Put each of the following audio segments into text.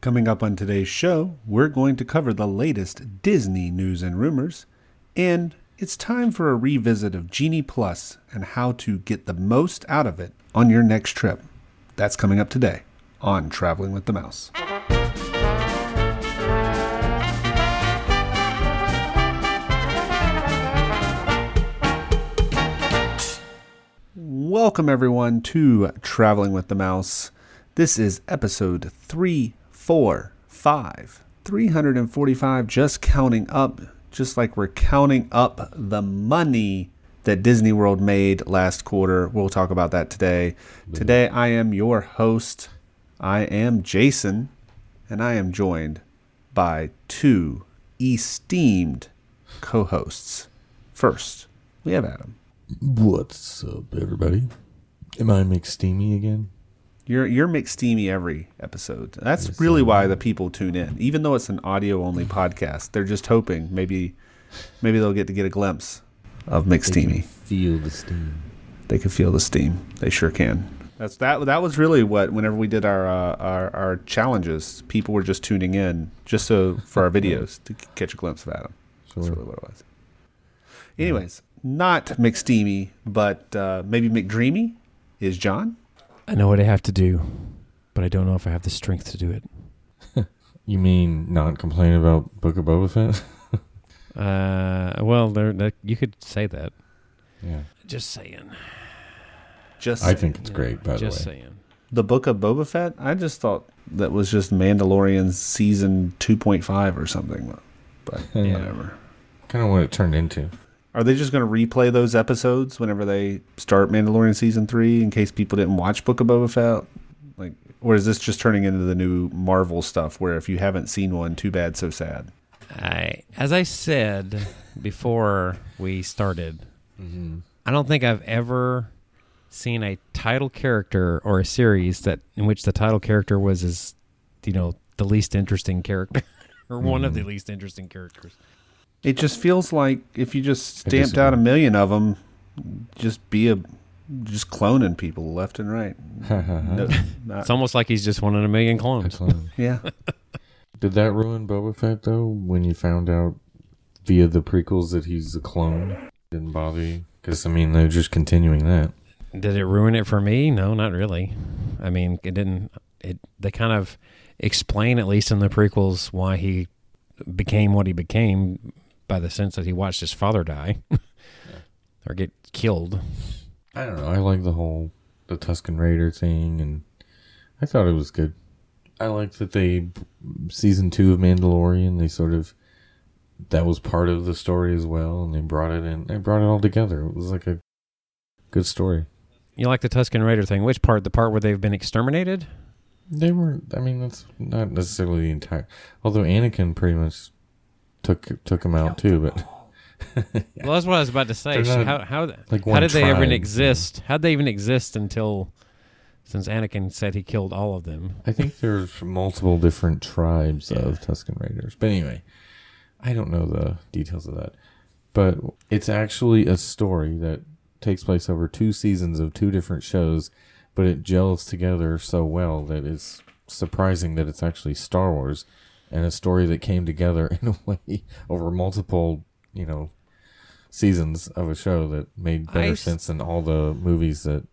Coming up on today's show, we're going to cover the latest Disney news and rumors, and it's time for a revisit of Genie Plus and how to get the most out of it on your next trip. That's coming up today on Traveling with the Mouse. Welcome, everyone, to Traveling with the Mouse. This is episode 345. 345, just counting up, just like we're counting up the money that Disney World made last quarter. We'll talk about that today. Today, I am your host. I am Jason, and I am joined by two esteemed co hosts. First, we have Adam. What's up, everybody? Am I McSteamy again? You're you're McSteamy every episode. That's really why the people tune in. Even though it's an audio only podcast, they're just hoping maybe maybe they'll get to get a glimpse of McSteamy. Feel the steam. They can feel the steam. They sure can. That's that. That was really what. Whenever we did our uh, our, our challenges, people were just tuning in just so for our videos to catch a glimpse of Adam. That's really what it was. Anyways, not McSteamy, but uh, maybe McDreamy is John. I know what I have to do, but I don't know if I have the strength to do it. You mean not complain about Book of Boba Fett? Uh, well, there, that, you could say that. yeah. Just saying. Just I think it's Yeah, great, by the Just way. saying. the book of Boba Fett. I just thought that was just Mandalorian season two point five or something. But Yeah. whatever. Kind of what it turned into. Are they just going to replay those episodes whenever they start Mandalorian season three in case people didn't watch Book of Boba Fett? Like, or is this just turning into the new Marvel stuff where if you haven't seen one, too bad, so sad? I, as I said before we started, Mm-hmm. I don't think I've ever seen a title character or a series that in which the title character was as, you know, the least interesting character or one of the least interesting characters. It just feels like if you just stamped out a million of them, just be a just cloning people left and right. No, not- It's almost like he's just one in a million clones. Excellent. yeah, Did that ruin Boba Fett though? When you found out via the prequels that he's a clone, didn't bother you? Because I mean, they're just continuing that. Did it ruin it for me? No, not really. I mean, it didn't. It they kind of explain at least in the prequels why he became what he became by the sense that he watched his father die or get killed. I don't know. I like the whole the Tusken Raider thing, and I thought it was good. I like that they season two of Mandalorian. They sort of that was part of the story as well, and they brought it in. They brought it all together. It was like a good story. You like the Tusken Raider thing? Which part? The part where they've been exterminated? They were. I mean, that's not necessarily the entire. Although Anakin pretty much took took him out too, but Well, that's what I was about to say. Not how how like how did they even exist? How did they even exist until since Anakin said he killed all of them? I think there's multiple different tribes of Tusken Raiders. But anyway, I don't know the details of that. But it's actually a story that takes place over two seasons of two different shows, but it gels together so well that it's surprising that it's actually Star Wars and a story that came together in a way over multiple, you know, seasons of a show that made I better s- sense than all the movies that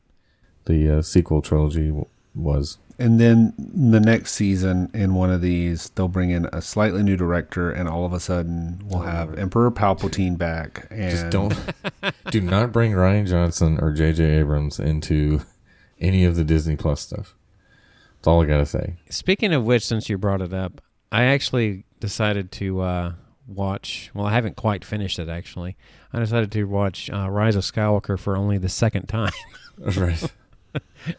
the uh, sequel trilogy w- was. and then the next season in one of these, they'll bring in a slightly new director, and all of a sudden we'll have Emperor Palpatine back. And Just don't do not bring Rian Johnson or J.J. Abrams into any of the Disney Plus stuff. That's all I gotta say. Speaking of which, since you brought it up, I actually decided to uh, watch. Well, I haven't quite finished it actually. I decided to watch uh, Rise of Skywalker for only the second time right.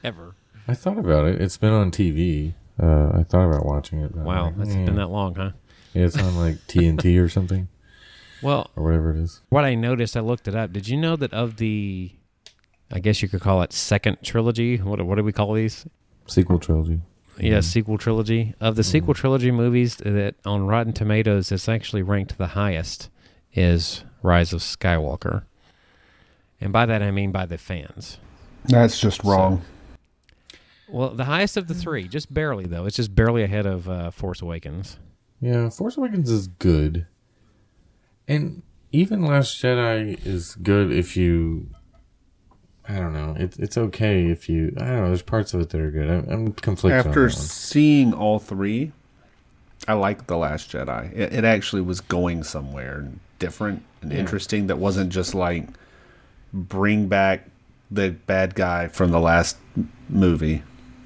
ever. I thought about it. It's been on TV. Uh, I thought about watching it. Wow, like, that's eh. been that long, huh? Yeah, it's on like TNT or something Well, or whatever it is. what I noticed, I looked it up. Did you know that of the, I guess you could call it second trilogy. What what do we call these? Sequel trilogy. Yeah, sequel trilogy. Of the sequel trilogy movies that on Rotten Tomatoes it's actually ranked the highest is Rise of Skywalker. And by that I mean by the fans. That's just wrong. Well, the highest of the three, just barely though. It's just barely ahead of uh, Force Awakens. Yeah, Force Awakens is good, and even Last Jedi is good if you. I don't know. It, it's okay if you. I don't know. There's parts of it that are good. I'm, I'm conflicted. After on that one. seeing all three, I like The Last Jedi. It, it actually was going somewhere different and Yeah. interesting that wasn't just like bring back the bad guy from the last movie.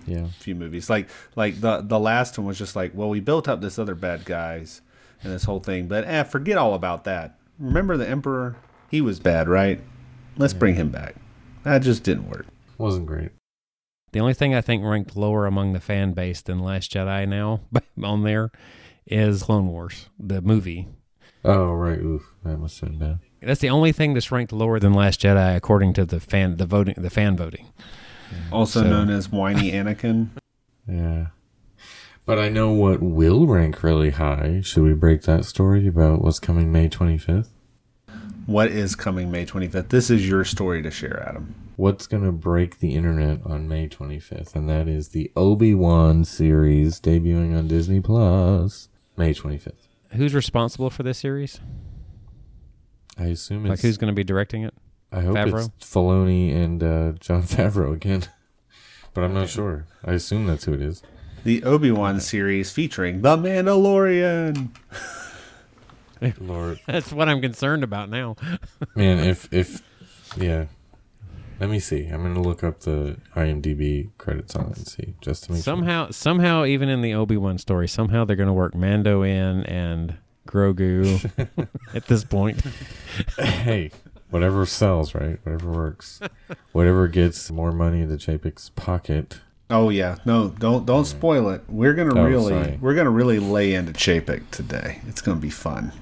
Yeah. A few movies. Like like the the last one was just like, well, we built up this other bad guys and this whole thing, but eh, forget all about that. Remember the Emperor? He was bad, right? Let's bring him back. That just didn't work. Wasn't great. The only thing I think ranked lower among the fan base than Last Jedi now on there is Clone Wars, the movie. Oh right. Oof. That must have been bad. That's the only thing that's ranked lower than Last Jedi according to the fan the voting the fan voting. Also So- known as whiny Anakin. Yeah. But I know what will rank really high. Should we break that story about what's coming May 25th? What is coming May 25th? This is your story to share, Adam. What's going to break the internet on May 25th? And that is the Obi-Wan series debuting on Disney Plus May 25th. Who's responsible for this series? I assume it's Like who's going to be directing it? I hope Favreau? it's Filoni and uh, Jon Favreau again. but I'm not sure. I assume that's who it is. The Obi Wan series featuring The Mandalorian. Lord, That's what I'm concerned about now. man, if if yeah, let me see. I'm gonna look up the IMDb credits on it and see just to make somehow somehow even in the Obi-Wan story, somehow they're going to work Mando in and Grogu at this point. hey, whatever sells, right? Whatever works, whatever gets more money into Chapek's pocket. Oh yeah, no, don't don't spoil it. We're gonna Oh, really sorry. we're gonna really lay into Chapek today. It's gonna be fun.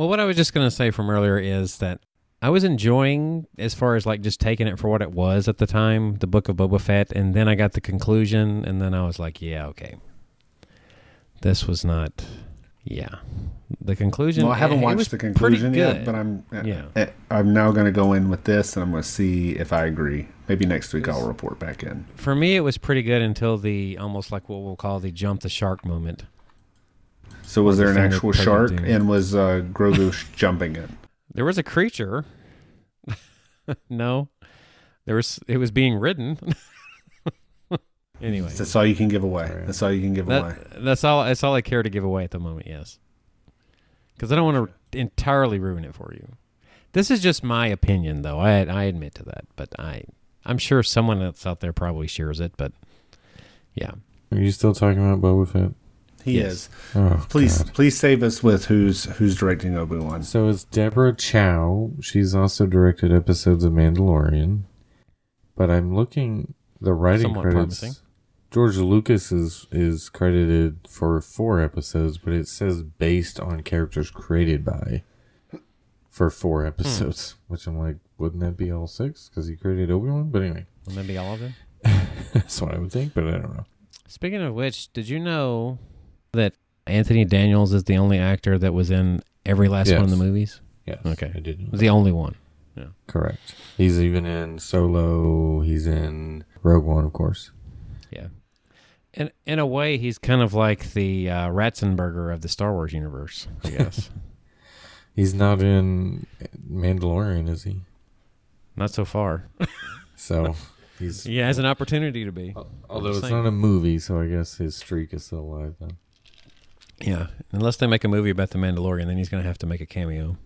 Well, what I was just going to say from earlier is that I was enjoying as far as like just taking it for what it was at the time, the book of Boba Fett, and then I got the conclusion, and then I was like, yeah, okay, this was not, yeah, the conclusion. Well, I haven't it- it watched the conclusion yet, but I'm Yeah. eh, I'm now gonna go in with this, and I'm gonna see if I agree. Maybe next week I'll report back in. for me, it was pretty good until the almost like what we'll call the jump the shark moment. So was there an actual shark, dude. and was uh, Grogu jumping it? There was a creature. no, there was. It was being ridden. anyway, That's all you can give away. Right. That's all you can give away. That's all. That's all I care to give away at the moment. Yes, because I don't want to entirely ruin it for you. This is just my opinion, though. I I admit to that, but I I'm sure someone else out there probably shares it. But yeah, Are you still talking about Boba Fett? He Yes. is. Oh, Please, God. please save us with who's who's directing Obi Wan. So it's Deborah Chow. She's also directed episodes of Mandalorian. But I'm looking the writing Somewhat credits. promising. George Lucas is is credited for four episodes, but it says based on characters created by for four hmm. episodes. Which I'm like, wouldn't that be all six? Because he created Obi Wan. But anyway, wouldn't that be all of them? that's what I would think. But I don't know. Speaking of which, did you know that Anthony Daniels is the only actor that was in every last one of the movies? Yes, Okay. I did. know The only one. Yeah. Correct. He's even in Solo. He's in Rogue One, of course. Yeah. In in a way, he's kind of like the uh, Ratzenberger of the Star Wars universe, I guess. He's not in Mandalorian, is he? Not so far. So he's. He has an opportunity to be. Although it's saying. not a movie, so I guess his streak is still alive then. Yeah. Unless they make a movie about the Mandalorian, then he's going to have to make a cameo.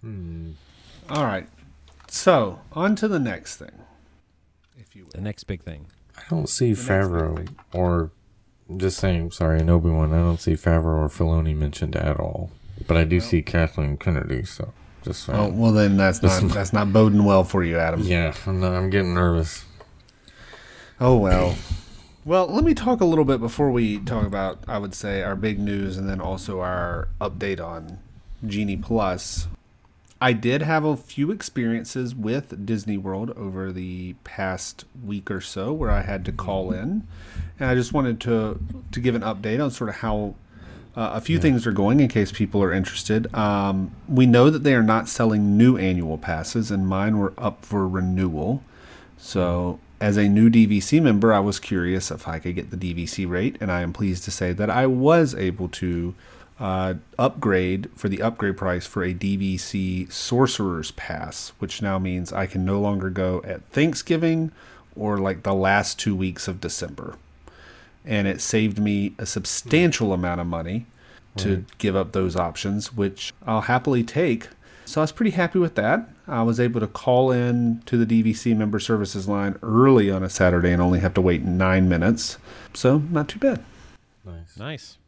Hmm. All right. So on to the next thing, if you will. The next big thing. I don't see next Favreau or just saying. Sorry, in Obi Wan, I don't see Favreau or Filoni mentioned at all. But I do see Kathleen Kennedy. So just saying. Oh well, then that's not Listen. that's not boding well for you, Adam. yeah, I'm, not, I'm getting nervous. Oh well. Well, let me talk a little bit before we talk about, I would say, our big news and then also our update on Genie Plus. I did have a few experiences with Disney World over the past week or so where I had to call in, and I just wanted to to give an update on sort of how uh, a few things are going in case people are interested. Um, we know that they are not selling new annual passes, and mine were up for renewal. So as a new DVC member, I was curious if I could get the DVC rate, and I am pleased to say that I was able to uh, upgrade for the upgrade price for a DVC Sorcerer's Pass, which now means I can no longer go at Thanksgiving or like the last two weeks of December. And it saved me a substantial amount of money to give up those options, which I'll happily take. So I was pretty happy with that. I was able to call in to the DVC member services line early on a Saturday and only have to wait nine minutes. So not too bad. Nice. Nice.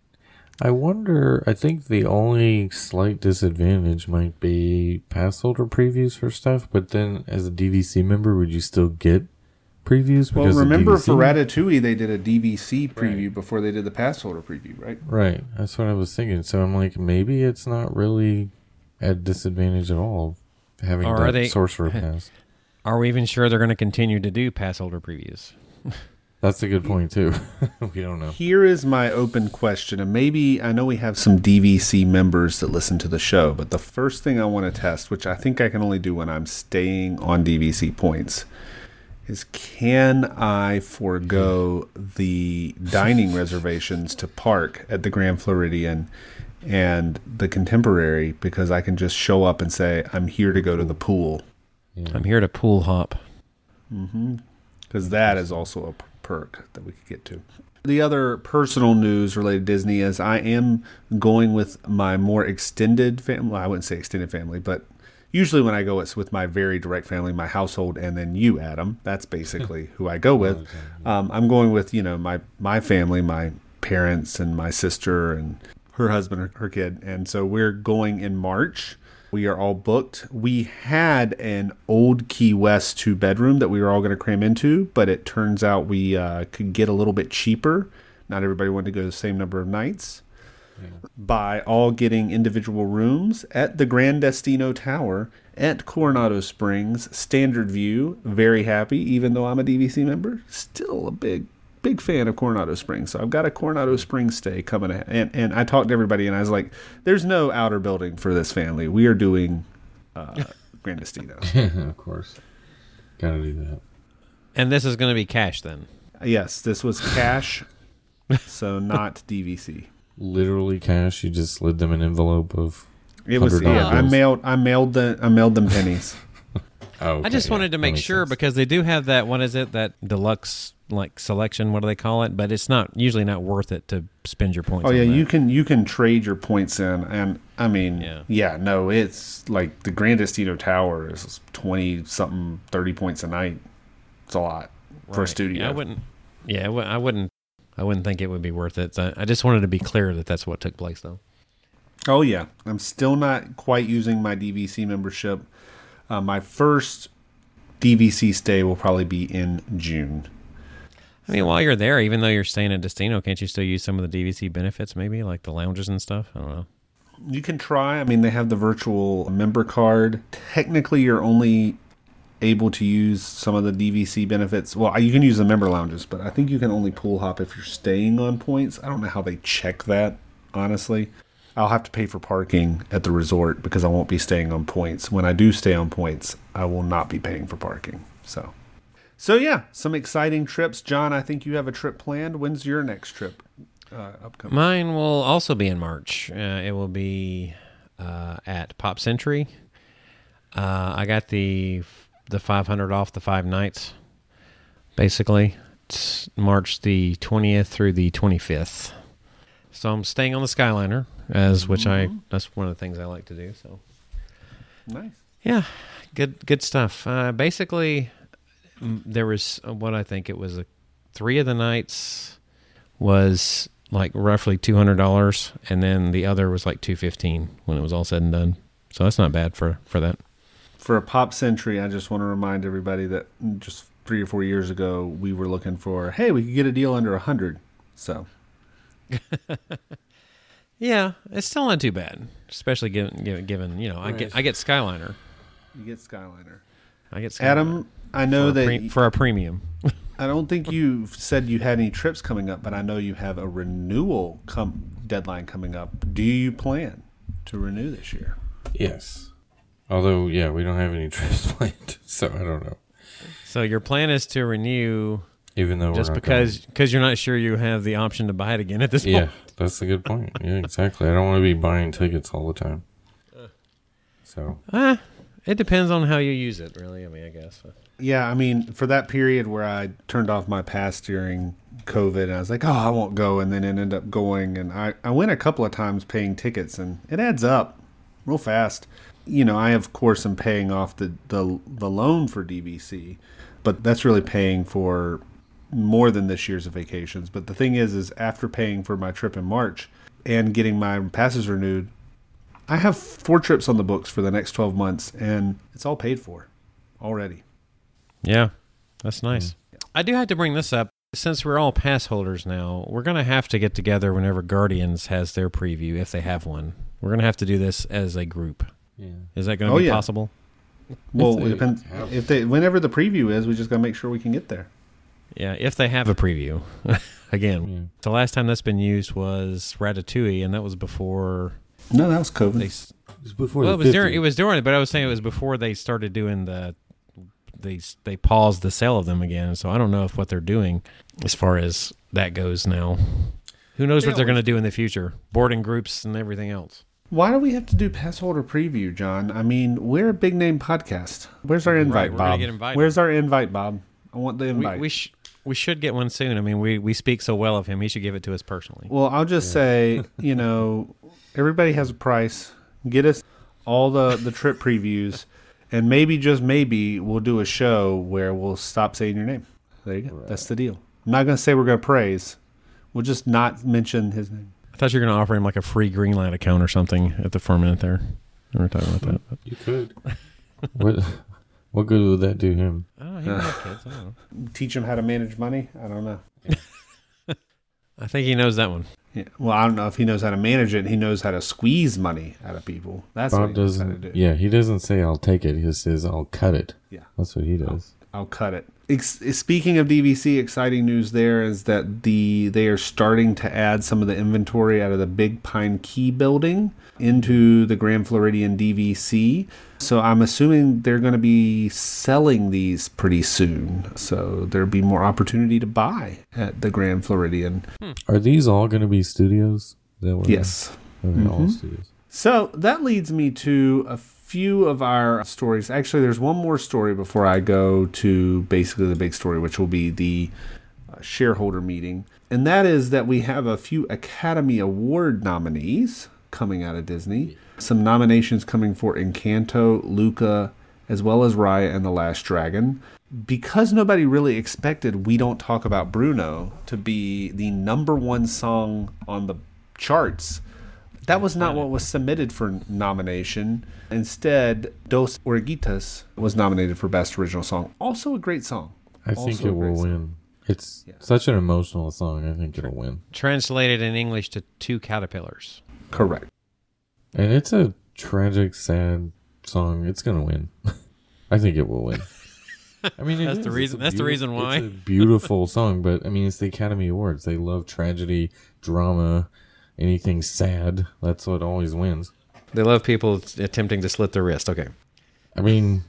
I wonder. I think the only slight disadvantage might be pass holder previews for stuff. But then, as a DVC member, would you still get previews? Well, of remember for Ratatouille, they did a DVC preview before they did the pass holder preview, right? Right. That's what I was thinking. So I'm like, maybe it's not really at disadvantage at all having Or that are they- sorcerer pass. Are we even sure they're going to continue to do pass holder previews? That's a good point too. we don't know. Here is my open question, and maybe I know we have some DVC members that listen to the show, but the first thing I want to test, which I think I can only do when I'm staying on DVC points, is can I forego the dining reservations to park at the Grand Floridian and the Contemporary because I can just show up and say, I'm here to go to the pool? I'm here to pool hop. because that is also a perk that we could get to. The other personal news related to Disney is I am going with my more extended family. I wouldn't say extended family, but usually when I go, it's with my very direct family, my household, and then you, Adam. That's basically who I go with. Um, I'm going with you know my my family, my parents, and my sister, and her husband, her, her kid, and so we're going in March. We are all booked. We had an old Key West two bedroom that we were all going to cram into, but it turns out we uh, could get a little bit cheaper. Not everybody wanted to go the same number of nights. By all getting individual rooms at the Grand Destino Tower at Coronado Springs, standard view. Very happy, even though I'm a DVC member. Still a big, big fan of Coronado Springs. So I've got a Coronado Springs stay coming. ahead. And, and I talked to everybody, and I was like, there's no outer building for this family. We are doing uh, Grand Destino. of course. Gotta do that. And this is going to be cash then. yes, this was cash, so not DVC. Literally cash. You just slid them an envelope of. It was yeah. I mailed I mailed the I mailed them pennies. Oh, I just okay, wanted to make sure sense. because they do have that. What is it? That deluxe like selection. What do they call it? But it's not usually not worth it to spend your points. Oh yeah, on that. you can you can trade your points in, and I mean, Yeah. yeah, no, it's like the Grand Destino Tower is twenty something, thirty points a night. It's a lot for a studio. Yeah, I wouldn't. Yeah, I I wouldn't. I wouldn't think it would be worth it. So I just wanted to be clear that that's what took place, though. Oh yeah, I'm still not quite using my DVC membership. Uh, my first DVC stay will probably be in June. I mean, while you're there, even though you're staying at Destino, can't you still use some of the DVC benefits? Maybe like the lounges and stuff. I don't know. You can try. I mean, they have the virtual member card. Technically, you're only able to use some of the DVC benefits. Well, you can use the member lounges, but I think you can only pool hop if you're staying on points. I don't know how they check that, honestly. I'll have to pay for parking at the resort because I won't be staying on points. When I do stay on points, I will not be paying for parking. So, so yeah, some exciting trips. John, I think you have a trip planned. When's your next trip uh, upcoming? Mine will also be in March. Uh, it will be uh, at Pop Century. Uh, I got the the 500 off the five nights. Basically, it's March the 20th through the 25th. So I'm staying on the Skyliner, as which I that's one of the things I like to do. So Nice. yeah, good good stuff. Uh, basically, there was uh, what I think it was a, three of the nights was like roughly two hundred dollars, and then the other was like two fifteen when it was all said and done. So that's not bad for for that. for a pop century, I just want to remind everybody that just three or four years ago, we were looking for, hey, we could get a deal under a hundred. So Yeah, it's still not too bad, especially given given, given you know I get I get Skyliner. you get Skyliner. I get Skyliner Adam, I know for that pre- for a premium. I don't think you said you had any trips coming up, but I know you have a renewal com- deadline coming up. Do you plan to renew this year? Yes. Although, yeah, we don't have any trips planned, so I don't know. So your plan is to renew Even though just we're because because you're not sure you have the option to buy it again at this going. yeah, point. that's a good point. Yeah, exactly. I don't want to be buying tickets all the time. So Uh, it depends on how you use it, really. I mean, I guess. Yeah, I mean, for that period where I turned off my pass during COVID, I was like, oh, I won't go, and then it ended up going, and I, I went a couple of times paying tickets, and it adds up real fast. You know, I of course am paying off the the, the loan for DVC, but that's really paying for more than this year's of vacations. But the thing is, is after paying for my trip in March and getting my passes renewed, I have four trips on the books for the next twelve months, and it's all paid for already. Yeah, that's nice. Mm. I do have to bring this up. Since we're all pass holders now, we're going to have to get together whenever Guardians has their preview, if they have one. We're going to have to do this as a group. yeah, Is that going to Oh, be yeah. possible? Well, it depends if they whenever the preview is, we just gotta make sure we can get there. Yeah, if they have a preview. Again, yeah. the last time that's been used was Ratatouille, and that was before No, that was COVID. they. It was before Well, it the was during. It was during it, but I was saying it was before they started doing the. They they paused the sale of them again, so I don't know if what they're doing as far as that goes now. Who knows Yeah, what they're going to do in the future? Boarding groups and everything else. Why do we have to do pass holder preview, John? I mean, we're a big name podcast. Where's our invite, we're Bob? get invited. Where's our invite, Bob? I want the We invite. we, sh- we should get one soon. I mean, we we speak so well of him. He should give it to us personally. well, I'll just say, you know, everybody has a price. Get us all the the trip previews, and maybe just maybe we'll do a show where we'll stop saying your name. There you go. That's the deal. I'm not gonna say we're gonna praise. We'll just not mention his name. I thought you were going to offer him like a free Greenlight account or something at the firmament there. We were talking about that. But. You could. what what good would that do him? I don't know. He might have kids. I don't know. Teach him how to manage money. I don't know. I think he knows that one. Yeah. Well, I don't know if he knows how to manage it. He knows how to squeeze money out of people. That's what Bob he knows how to doesn't. do. Yeah, he doesn't say I'll take it. He just says I'll cut it. Yeah. That's what he does. I'll cut it. Ex- eh, speaking of DVC, exciting news there is that the they are starting to add some of the inventory out of the Big Pine Key building into the Grand Floridian DVC. So I'm assuming they're going to be selling these pretty soon. So there'll be more opportunity to buy at the Grand Floridian. Are these all going to be studios? That what Yes. Okay, all studios. So that leads me to a few of our stories. Actually, there's one more story before I go to basically the big story, which will be the uh, shareholder meeting. And that is that we have a few Academy Award nominees coming out of Disney. Some nominations coming for Encanto, Luca, as well as Raya and the Last Dragon. Because nobody really expected We Don't Talk About Bruno to be the number one song on the charts, that was not what was submitted for nomination. Instead, Dos Oruguitas was nominated for Best Original Song. Also a great song. I Also think it will great song. win. It's Yeah. such an emotional song. I think it'll win. Translated in English to two caterpillars. Correct. And it's a tragic, sad song. It's gonna win. I think it will win. I mean, it That's the reason- that's the reason why. It's a beautiful song, but I mean, it's the Academy Awards. They love tragedy, drama, anything sad. That's what always wins. They love people attempting to slit their wrist. Okay. I mean,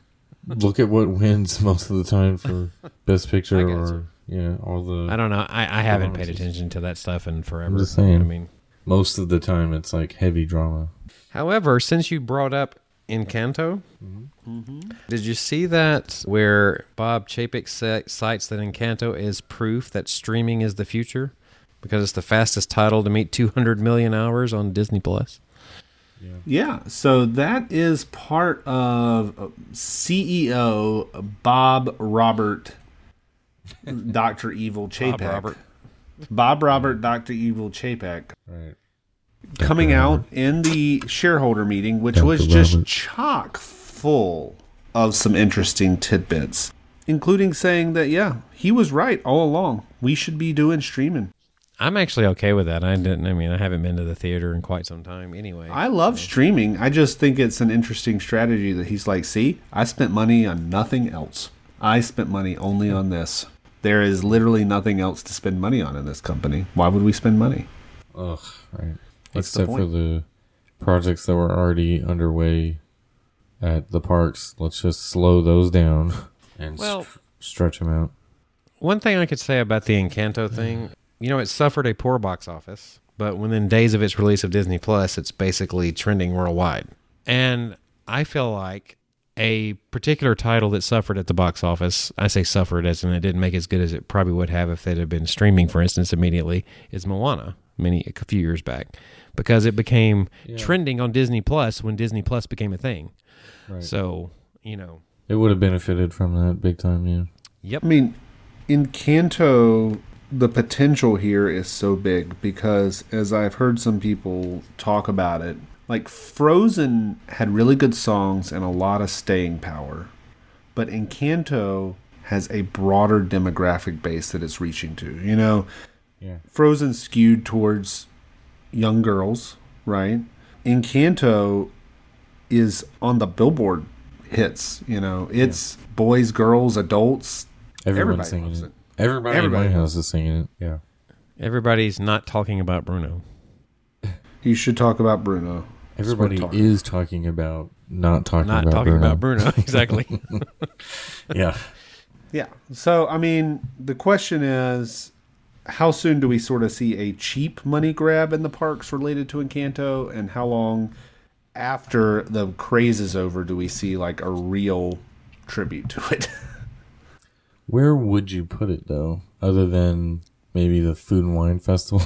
look at what wins most of the time for Best Picture I got or yeah, all the I don't know. I, I haven't paid attention to that stuff in forever. just saying. I mean, most of the time it's like heavy drama. however, since you brought up Encanto, did you see that where Bob Chapek cites that Encanto is proof that streaming is the future because it's the fastest title to meet 200 million hours on Disney Plus? Yeah, yeah, so that is part of uh, CEO Bob Robert, Dr. Evil Chapek. Bob Robert. Bob Robert, Dr. Evil Chapek. Right. coming Dr. out in the shareholder meeting, which Dr. was just Robert. chock full of some interesting tidbits, including saying that, yeah, he was right all along. We should be doing streaming. I'm actually okay with that. I didn't. I mean, I haven't been to the theater in quite some time. Anyway, I love streaming. I just think it's an interesting strategy that he's like, see, I spent money on nothing else. I spent money only on this. There is literally nothing else to spend money on in this company. Why would we spend money? Ugh, right. What's the Except for the projects that were already underway at the parks. Let's just slow those down. and Well- st- stretch them out. One thing I could say about the Encanto thing, you know, it suffered a poor box office, but within days of its release of Disney Plus, it's basically trending worldwide. And I feel like a particular title that suffered at the box office, I say suffered as in it didn't make as good as it probably would have if it had been streaming, for instance, immediately, is Moana, many a few years back, because it became Yeah. trending on Disney Plus when Disney Plus became a thing. Right. So, you know, It would have benefited from that big time. Yeah. yep. I mean, Encanto, the potential here is so big because, as I've heard some people talk about it, like Frozen had really good songs and a lot of staying power, but Encanto has a broader demographic base that it's reaching to. You know, Yeah. Frozen skewed towards young girls, right? Encanto is on the Billboard hits. You know, it's boys, girls, adults. Everyone's Everybody singing loves it. it. Everybody, Everybody in my loves house is singing it. Yeah. Everybody's not talking about Bruno. You should talk about Bruno. That's what Everybody talking. is talking about not talking not about talking Bruno. about Bruno. exactly. Yeah. Yeah. So, I mean, the question is how soon do we sort of see a cheap money grab in the parks related to Encanto? And how long after the craze is over do we see like a real tribute to it? Where would you put it though, other than maybe the Food and Wine Festival?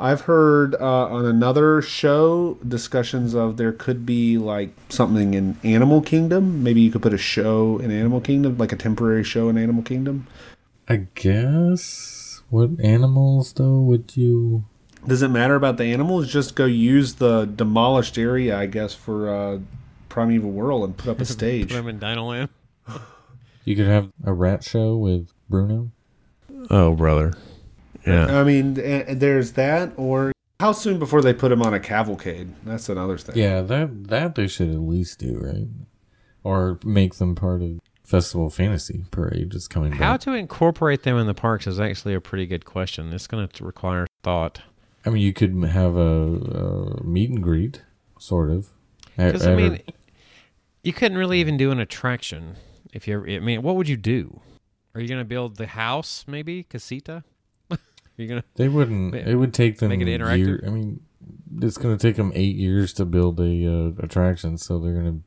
I've heard uh, on another show discussions of there could be like something in Animal Kingdom. Maybe you could put a show in Animal Kingdom, like a temporary show in Animal Kingdom. I guess. What animals though would you? Does it matter about the animals? Just go use the demolished area, I guess, for uh, Primeval Whirl and put up a stage. Put him in Dino Land. You could have a rat show with Bruno. Oh, brother. Yeah. I mean, there's that. Or how soon before they put him on a cavalcade? That's another thing. Yeah, that that they should at least do right, or make them part of Festival Fantasy Parade. Just coming How back. to incorporate them in the parks is actually a pretty good question. It's going to require thought. I mean, you could have a, a meet and greet, sort of. Because I at a- mean, you couldn't really even do an attraction if you. I mean, what would you do? Are you going to build the house? Maybe casita. You're gonna. They wouldn't. Ma- It would take them make it interactive? year- I mean, it's going to take them eight years to build a uh, attraction, so they're going to.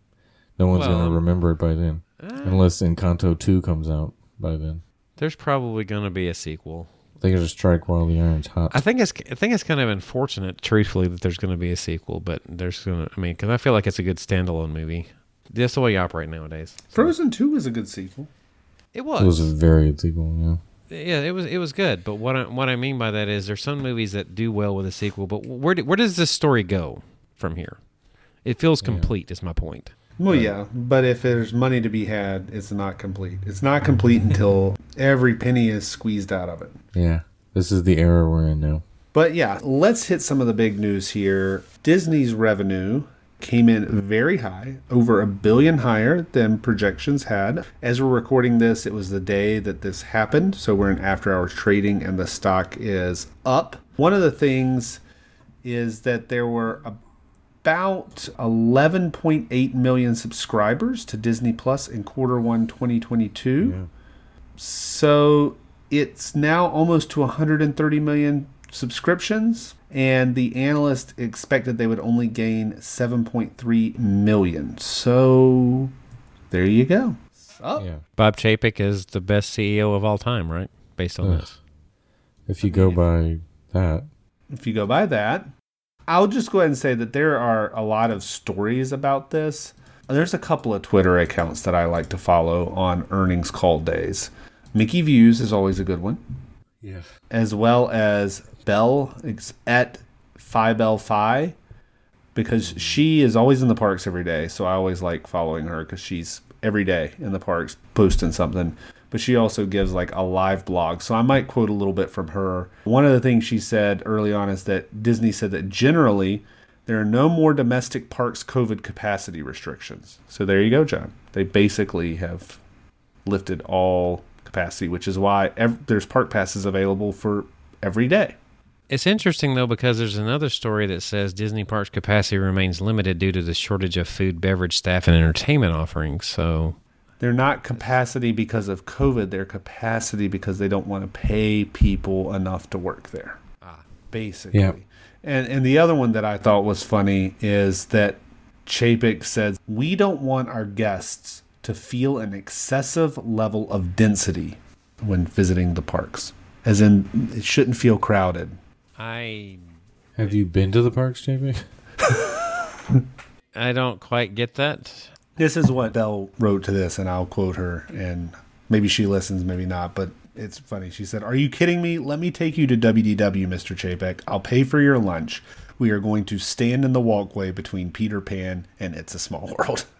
No one's Well, going to remember it by then, Uh, unless Encanto Two comes out by then. there's probably going to be a sequel. They got to strike while the iron's hot. I think it's. I think it's kind of unfortunate, truthfully, that there's going to be a sequel. But there's going to. I mean, because I feel like it's a good standalone movie. That's the way you operate nowadays. Frozen 2 is a good sequel. It was. it was a very good sequel. Yeah. Yeah, it was it was good, but what I, what I mean by that is there's some movies that do well with a sequel, but where do, where does this story go from here? It feels complete. Is my point. Well, yeah, but if there's money to be had, it's not complete. It's not complete until every penny is squeezed out of it. Yeah. This is the era we're in now. But yeah, let's hit some of the big news here. Disney's revenue came in very high, over a billion higher than projections had. As we're recording this, it was the day that this happened, so we're in after hours trading and the stock is up. One of the things is that there were about 11.8 million subscribers to Disney Plus in quarter 1 2022. So it's now almost to 130 million subscriptions, and the analyst expected they would only gain 7.3 million. So there you go. Up. Yeah. Bob Chapek is the best CEO of all time, right? Based on Ugh. this. If you go by that, If you go by that, I'll just go ahead and say that there are a lot of stories about this. There's a couple of Twitter accounts that I like to follow on earnings call days. Mickey Views is always a good one. yeah. as well as Belle it's at Phi Bell Phi because she is always in the parks every day. So I always like following her because she's every day in the parks posting something. But she also gives like a live blog. So I might quote a little bit from her. One of the things she said early on is that Disney said that generally there are no more domestic parks COVID capacity restrictions. So there you go, John. They basically have lifted all capacity, which is why ev- there's park passes available for every day. It's interesting though because there's another story that says Disney Parks capacity remains limited due to the shortage of food, beverage, staff, and entertainment offerings. So They're not capacity because of COVID. They're capacity because they don't want to pay people enough to work there. Ah, Basically. Yeah. And and the other one that I thought was funny is that Chapek says we don't want our guests to feel an excessive level of density when visiting the parks. As in it shouldn't feel crowded. I Have you been to the parks, JP? I don't quite get that. This is what Belle wrote to this, and I'll quote her, and maybe she listens, maybe not, but it's funny. She said, Are you kidding me? Let me take you to WDW, Mr. Chapek. I'll pay for your lunch. We are going to stand in the walkway between Peter Pan and It's a Small World.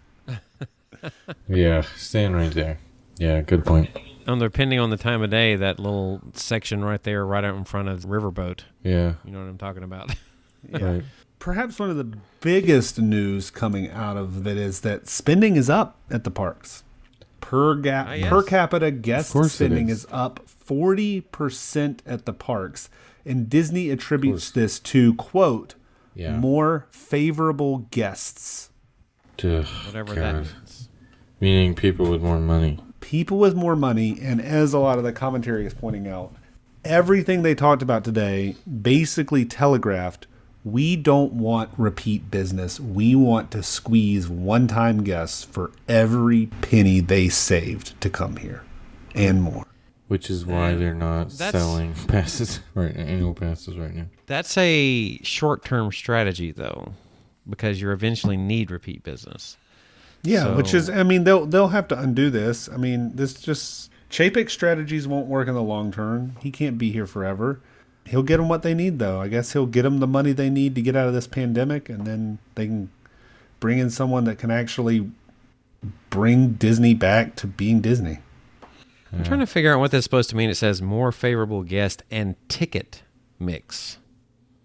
Yeah, stand right there. Yeah, good point. And depending on the time of day, that little section right there, right out in front of the riverboat. Yeah, You know what I'm talking about? right. Perhaps one of the biggest news coming out of it is that spending is up at the parks. Per, ga- Ah, yes. per capita guest course it spending is. is up 40% at the parks. And Disney attributes this to, quote, Yeah. more favorable guests. Ugh, Whatever God. that means. Meaning people with more money. People with more money, and as a lot of the commentary is pointing out, everything they talked about today basically telegraphed we don't want repeat business. We want to squeeze one time guests for every penny they saved to come here and more. Which is why they're not selling passes right annual passes right now. That's a short term strategy, though, because you eventually need repeat business. Yeah, which is, I mean, they'll they'll have to undo this. I mean, this just Chapek's strategies won't work in the long term. He can't be here forever. He'll get them what they need, though. I guess he'll get them the money they need to get out of this pandemic, and then they can bring in someone that can actually bring Disney back to being Disney. I'm trying to figure out what that's supposed to mean. It says more favorable guest and ticket mix.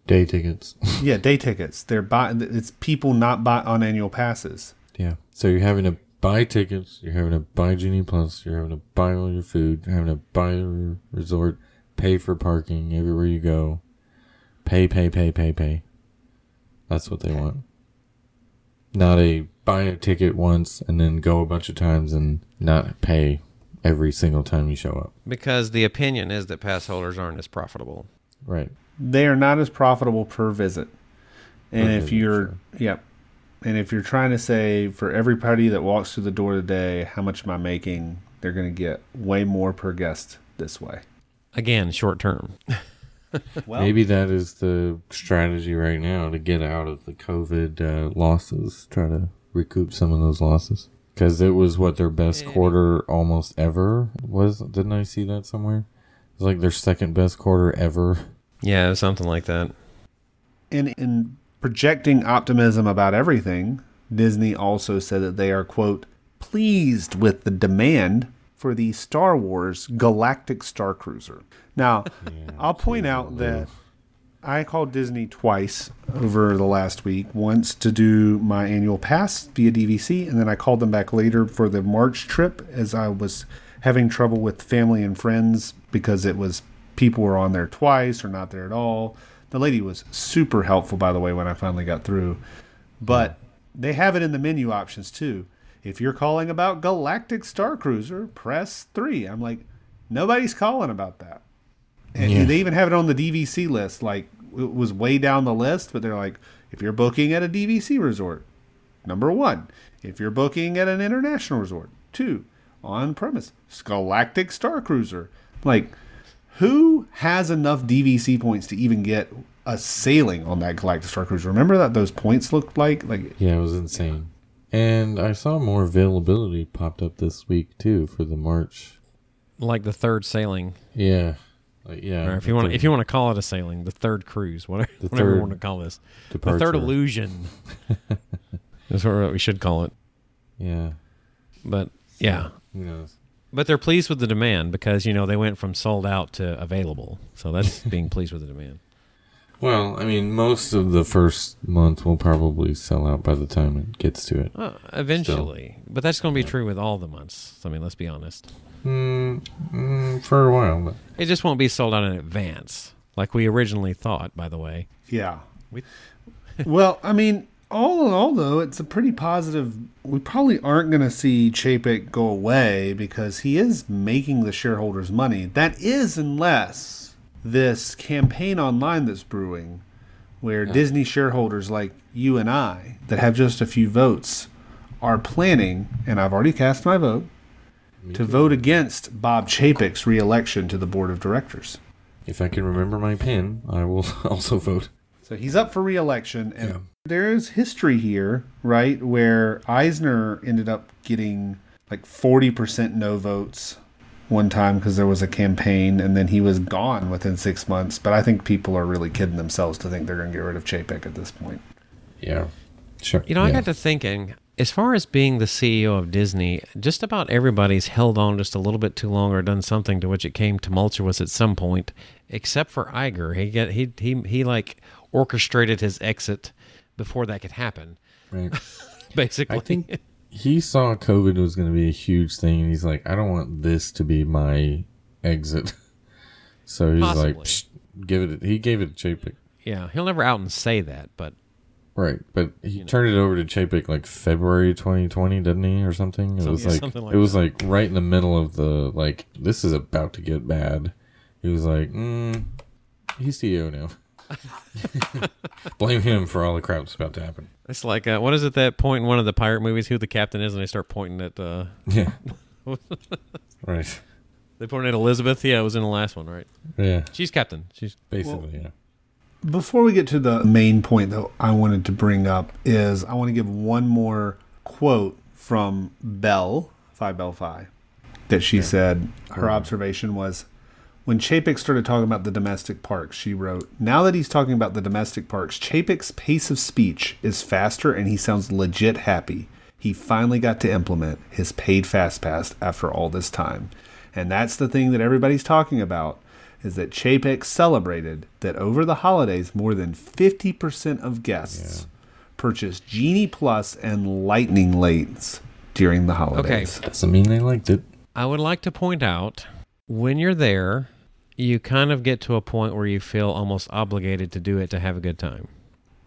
Day tickets. Yeah, day tickets. They're buy. It's people not buy on annual passes. Yeah. So you're having to buy tickets. You're having to buy Genie Plus. You're having to buy all your food. You're having to buy your resort. Pay for parking everywhere you go. Pay, pay, pay, pay, pay. That's what they want. Not a buy a ticket once and then go a bunch of times and not pay every single time you show up. Because the opinion is that pass holders aren't as profitable. Right. they are not as profitable per visit. And Per if visit, you're, sure. yep. And if you're trying to say for every party that walks through the door today, how much am I making? They're going to get way more per guest this way. Again, short term. Well, Maybe that is the strategy right now to get out of the COVID uh, losses. Try to recoup some of those losses because it was what their best quarter almost ever was. Didn't I see that somewhere? It was like their second best quarter ever. Yeah, something like that. in in projecting optimism about everything, Disney also said that they are quote pleased with the demand for the Star Wars Galactic Star Cruiser. Now, I'll point out that I called Disney twice over the last week. Once to do my annual pass via DVC, and then I called them back later for the March trip as I was having trouble with family and friends because it was people were on there twice or not there at all. The lady was super helpful, by the way, when I finally got through. But they have it in the menu options too. If you're calling about Galactic Star Cruiser, press three. I'm like, nobody's calling about that. And Yeah. they even have it on the DVC list. Like it was way down the list, but they're like, if you're booking at a DVC resort, number one. If you're booking at an international resort, two. On premise, Galactic Star Cruiser. Like, who has enough DVC points to even get a sailing on that Galactic Star Cruiser? Remember that those points looked like? Like, Yeah, it was insane. And I saw more availability popped up this week too for the March. Like the third sailing, Yeah, like, yeah. or if you want, if you want to call it a sailing, the third cruise, whatever, The whatever you want to call this, departure. the third illusion. That's what we should call it. Yeah, But yeah, who knows? But they're pleased with the demand because you know they went from sold out to available. So that's being pleased with the demand. Well, I mean, most of the first month will probably sell out by the time it gets to it. Uh, eventually, but that's going to be true with all the months. I mean, let's be honest. Mm, mm, for a while, but It just won't be sold out in advance like we originally thought. By the way, yeah. We- well, I mean, all in all, though, it's a pretty positive. We probably aren't going to see Chapek go away because he is making the shareholders money. That is, unless this campaign online that's brewing, where Disney shareholders like you and I, that have just a few votes, are planning, and I've already cast my vote, to vote against Bob Chapek's reelection to the board of directors. If I can remember my pin, I will also vote. So he's up for reelection, and Yeah. there's history here, right, where Eisner ended up getting like 40% no votes one time because there was a campaign, and then he was gone within six months. But I think people are really kidding themselves to think they're going to get rid of Chapek at this point. Yeah. Sure. You know, I got to thinking, as far as being the CEO of Disney, just about everybody's held on just a little bit too long or done something to which it came tumultuous at some point, except for Iger. He get he he he like orchestrated his exit before that could happen. Right. Basically, I think he saw COVID was going to be a huge thing, and he's like, I don't want this to be my exit. So he's like, Possibly. Psh, give it. He gave it to Chapek. yeah, he'll never out and say that, but Right, but he turned it over to Chapek like February 2020, didn't he, or something? It was like, something like it was like right in the middle of the like this is about to get bad. He was like, mm, he's CEO now. Blame him for all the crap that's about to happen. it's like uh, what is it that point in one of the pirate movies who the captain is, and they start pointing at uh, Yeah, right. they pointed at Elizabeth. Yeah, it was in the last one, right? Yeah, She's captain. She's basically, yeah. Before we get to the main point, though, I wanted to bring up is I want to give one more quote from Bell, Phi Bell Phi, that she said her observation was when Chapek started talking about the domestic parks, she wrote, Now that he's talking about the domestic parks, Chapek's pace of speech is faster and he sounds legit happy. He finally got to implement his paid fast pass after all this time. And that's the thing that everybody's talking about is that Chapek celebrated that over the holidays more than 50% of guests purchased Genie Plus and Lightning Lanes during the holidays. Doesn't mean they liked it. I would like to point out when you're there, you kind of get to a point where you feel almost obligated to do it to have a good time.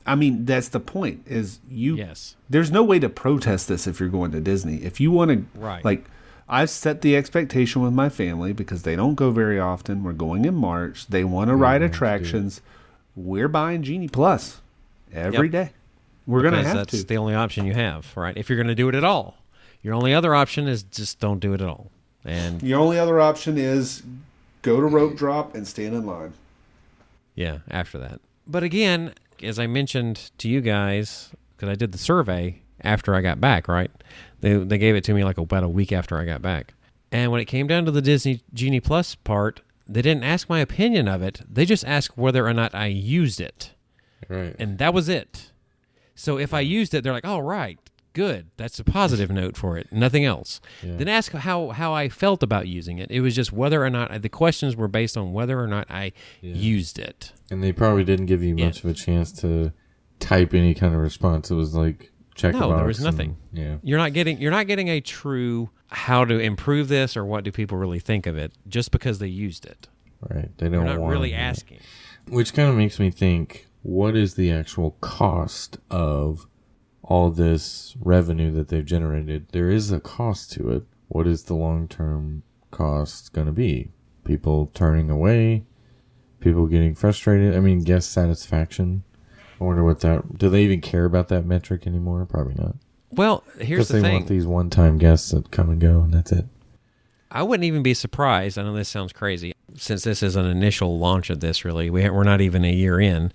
I mean, that's the point is you Yes. there's no way to protest this if you're going to Disney. If you want to, Right. like, I've set the expectation with my family because they don't go very often. We're going in March. They want to ride attractions. We're buying Genie Plus every Yep. day. We're gonna have that's to. the only option you have, right? If you're going to do it at all. Your only other option is just don't do it at all. And Your only other option is go to rope drop and stand in line. yeah, after that. But again, as I mentioned to you guys, because I did the survey after I got back, right? They, they gave it to me like about a week after I got back. And when it came down to the Disney Genie Plus part, they didn't ask my opinion of it. They just asked whether or not I used it. Right. And that was it. So if I used it, they're like, "All right, good. That's a positive note for it. Nothing else." Yeah. Then ask how how I felt about using it. It was just whether or not the questions were based on whether or not I used it. And they probably didn't give you Yeah. much of a chance to type any kind of response. It was like check No, box. there was and- nothing. yeah. You're not getting you're not getting a true how to improve this or what do people really think of it just because they used it. Right. They You're don't not want really asking. Which kind of makes me think what is the actual cost of all this revenue that they've generated? There is a cost to it. What is the long term cost going to be? People turning away, people getting frustrated. I mean, guest satisfaction. I wonder what that. Do they even care about that metric anymore? Probably not. Well, here's Because the they thing. want these one time guests that come and go, and that's it. I wouldn't even be surprised. I know this sounds crazy, since this is an initial launch of this. Really, we we're not even a year in.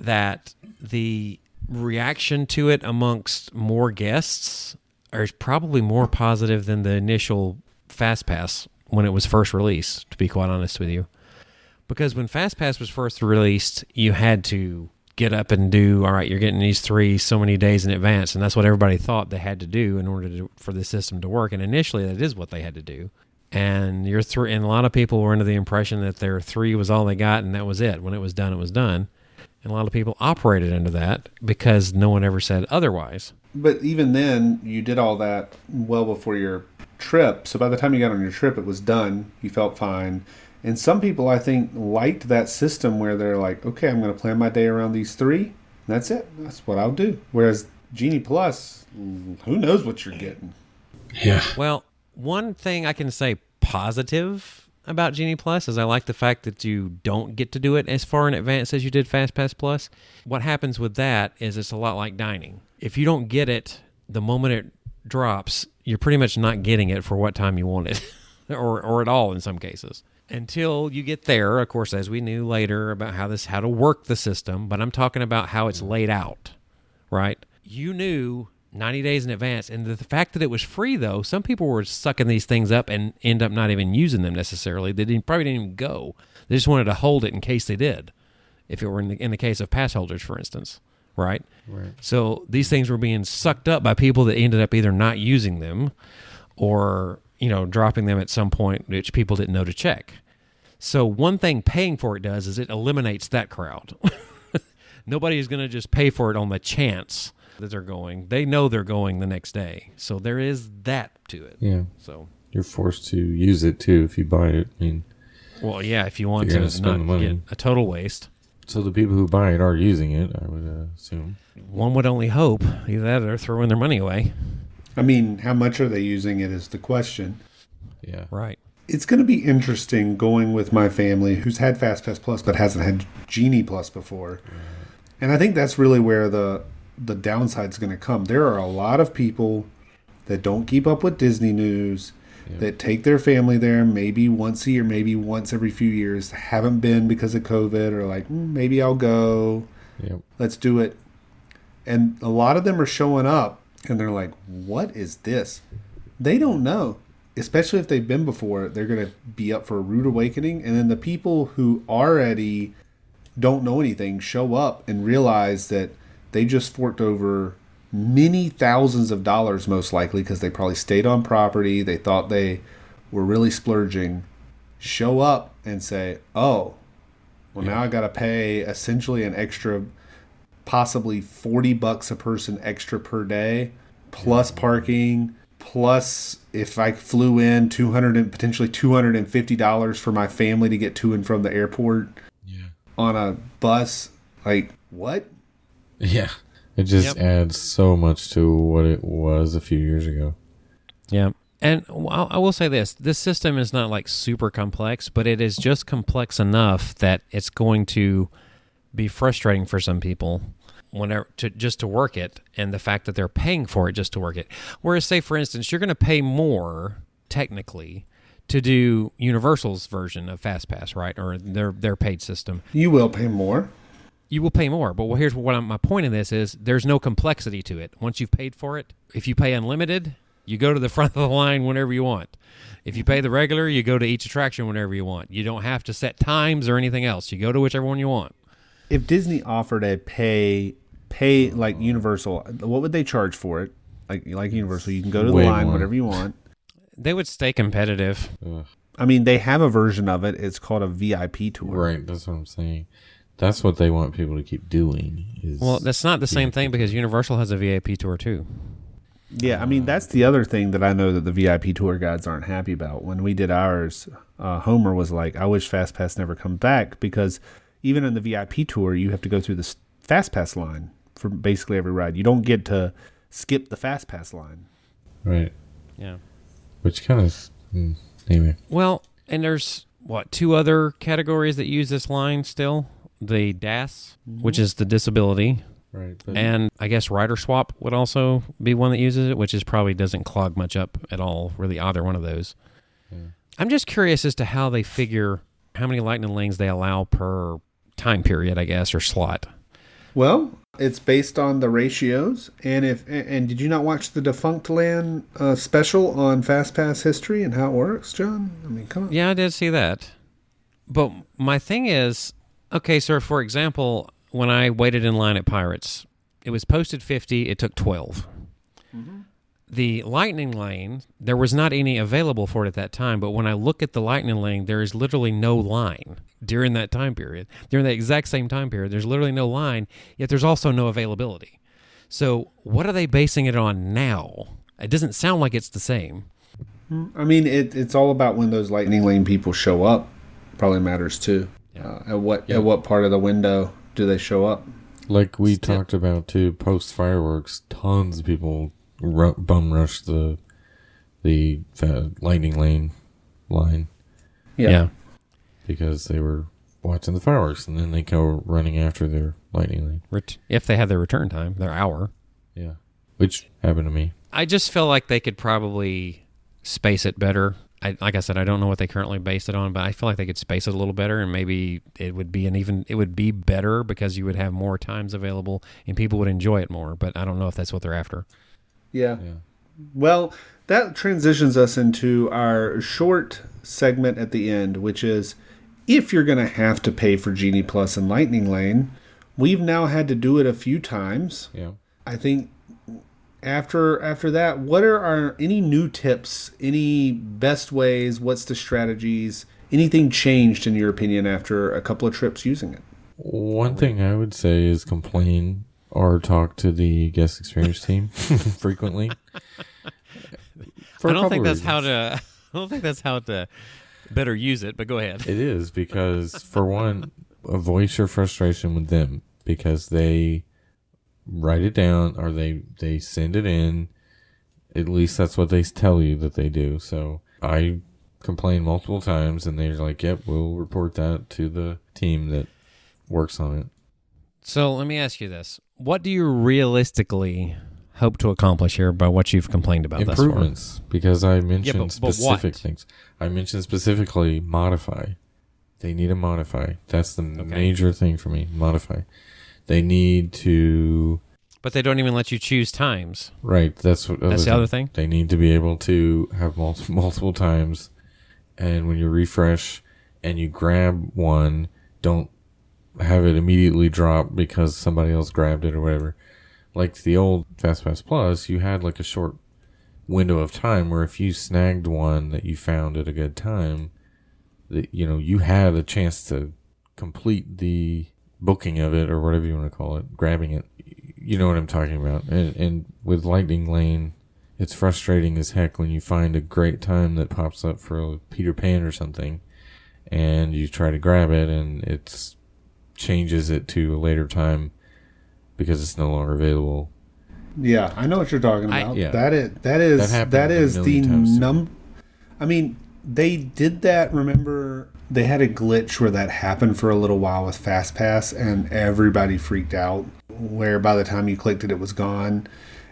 That the reaction to it amongst more guests is probably more positive than the initial Fast Pass when it was first released. To be quite honest with you, because when Fast Pass was first released, you had to get up and do all right. You're getting these three so many days in advance, and that's what everybody thought they had to do in order to, for the system to work. And initially, that is what they had to do. And you're three, and a lot of people were under the impression that their three was all they got, and that was it. When it was done, it was done. And a lot of people operated under that because no one ever said otherwise. But even then, you did all that well before your trip. So by the time you got on your trip, it was done. You felt fine. And some people, I think, liked that system where they're like, okay, I'm going to plan my day around these three. and That's it. That's what I'll do. Whereas Genie Plus, who knows what you're getting? Yeah. Well, one thing I can say positive about Genie Plus is I like the fact that you don't get to do it as far in advance as you did Fast Pass Plus. What happens with that is it's a lot like dining. If you don't get it the moment it drops, you're pretty much not getting it for what time you want it, or or at all in some cases. Until you get there, of course, as we knew later about how this how to work the system, but I'm talking about how it's laid out, right? You knew 90 days in advance. And the, fact that it was free, though, some people were sucking these things up and end up not even using them necessarily. They didn't, probably didn't even go. They just wanted to hold it in case they did. If it were in the, in the case of pass holders, for instance, right? Right. So these things were being sucked up by people that ended up either not using them or, you know, dropping them at some point, which people didn't know to check. So one thing paying for it does is it eliminates that crowd. Nobody is going to just pay for it on the chance that they're going. They know they're going the next day. So there is that to it. Yeah. So, You're forced to use it too if you buy it. I mean, well, yeah, if you want You're to gonna spend not the get money. a total waste, so the people who buy it are using it, I would uh, assume. one would only hope either that or they're throwing their money away. I mean, how much are they using it is the question. Yeah. Right. It's going to be interesting going with my family who's had FastPass Plus but hasn't had Genie Plus before. And I think that's really where the the downside's going to come. There are a lot of people that don't keep up with Disney news, Yeah. that take their family there maybe once a year, maybe once every few years, haven't been because of COVID or like, "Mm, maybe I'll go. Yep. let's do it. And a lot of them are showing up and they're like, what is this? They don't know. Especially if they've been before, they're going to be up for a rude awakening. And then the people who already don't know anything show up and realize that they just forked over many thousands of dollars, most likely, because they probably stayed on property. They thought they were really splurging. Show up and say, oh, well, now I got to pay essentially an extra possibly 40 bucks a person extra per day plus parking plus if i flew in 200 and potentially 250 dollars for my family to get to and from the airport Yeah. on a bus like what Yeah. It just Yep. adds so much to what it was a few years ago. Yeah. And I'll- say this this system is not like super complex, but it is just complex enough that it's going to be frustrating for some people whenever to just to work it and the fact that they're paying for it just to work it. Whereas say for instance, you're going to pay more technically to do Universal's version of FastPass, right? Or their their paid system. you will pay more You will pay more, but well, here's what I'm, my point in this is: there's no complexity to it. Once you've paid for it, if you pay unlimited, you go to the front of the line whenever you want. If you pay the regular, you go to each attraction whenever you want. You don't have to set times or anything else. You go to whichever one you want. if disney offered a pay pay like universal what would they charge for it like like universal you can go to the Way line more. whatever you want They would stay competitive. Ugh. i mean they have a version of it it's called a vip tour Right. That's what I'm saying. That's what they want people to keep doing. Is Well, that's not the same thing because Universal has a VIP tour too. Yeah, I mean that's the other thing that I know that the VIP tour guides aren't happy about. When we did ours, uh, Homer was like, "I wish FastPass never come back because even in the VIP tour, you have to go through the s- FastPass line for basically every ride. You don't get to skip the FastPass line." right. Yeah. Which kind of mm, anyway. Well, and there's what two other categories that use this line still? The DAS, which is the disability, Right. But and I guess rider swap would also be one that uses it, which is probably doesn't clog much up at all. Really, either one of those. Yeah. I'm just curious as to how they figure how many lightning lanes they allow per time period, I guess, or slot. Well, it's based on the ratios, and if and, and did you not watch the Defunctland uh, special on Fast Pass history and how it works, Jon? I mean, come on. Yeah, I did see that. But my thing is, okay, sir, for example, when I waited in line at Pirates, it was posted 50, it took 12. Mm-hmm. The Lightning Lane, there was not any available for it at that time, but when I look at the Lightning Lane, there is literally no line during that time period. During that exact same time period, there's literally no line, yet there's also no availability. So, what are they basing it on now? It doesn't sound like it's the same. Hmm, I mean, it, it's all about when those lightning lane people show up. Probably matters too. Yeah. Uh, at what Yeah. at what part of the window do they show up? Like we Still- talked about too, post fireworks, tons of people ru- bum rush the the uh, lightning lane line Yeah. because they were watching the fireworks, and then they go running after their lightning lane. Ret- if they had their return time, their hour. Yeah, which happened to me. I just feel like they could probably space it better. I, like I said, I don't know what they currently base it on, but I feel like they could space it a little better, and maybe it would be an even it would be better because you would have more times available and people would enjoy it more. But I don't know if that's what they're after. Yeah. Yeah. Well, that transitions us into our short segment at the end, which is if you're going to have to pay for Genie Plus and Lightning Lane, we've now had to do it a few times. Yeah. I think after after that, what are our any new tips, any best ways, what's the strategies, anything changed in your opinion after a couple of trips using it? One thing I would say is complain or talk to the guest experience team frequently. For I a don't think that's how to. I don't think that's how to better use it. But go ahead. It is because, for one, voice your frustration with them because they write it down or they they send it in. At least that's what they tell you that they do. So I complained multiple times, and they're like, "Yep, we'll report that to the team that works on it." So let me ask you this: What do you realistically hope to accomplish here by what you've complained about improvements because I mentioned but- but specific what? things. I mentioned specifically modify. They need to modify. That's the major thing for me. Modify. They need to But they don't even let you choose times. right. That's what. That's the other thing? They need to be able to have multiple multiple times, and when you refresh and you grab one, don't have it immediately drop because somebody else grabbed it or whatever. Like the old FastPass Plus, you had like a short window of time where if you snagged one that you found at a good time, that you know you had a chance to complete the booking of it or whatever you want to call it, grabbing it. You know what I'm talking about. And and with Lightning Lane, it's frustrating as heck when you find a great time that pops up for a Peter Pan or something, and you try to grab it and it changes it to a later time because it's no longer available. Yeah, I know what you're talking I- about. Yeah. that is that is That that, is the num. I mean, they did that. Remember, they had a glitch where that happened for a little while with FastPass, and everybody freaked out. Where by the time you clicked it, it was gone.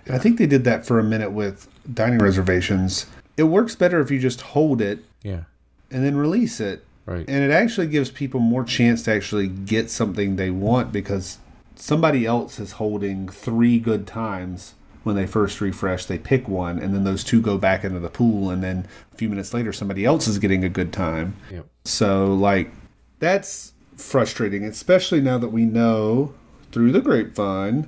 And I think they did that for a minute with dining reservations. It works better if you just hold it Yeah, and then release it. right. And it actually gives people more chance to actually get something they want because somebody else is holding three good times when they first refresh. They pick one, and then those two go back into the pool, and then a few minutes later, somebody else is getting a good time. Yep. So, like, that's frustrating, especially now that we know through the grapevine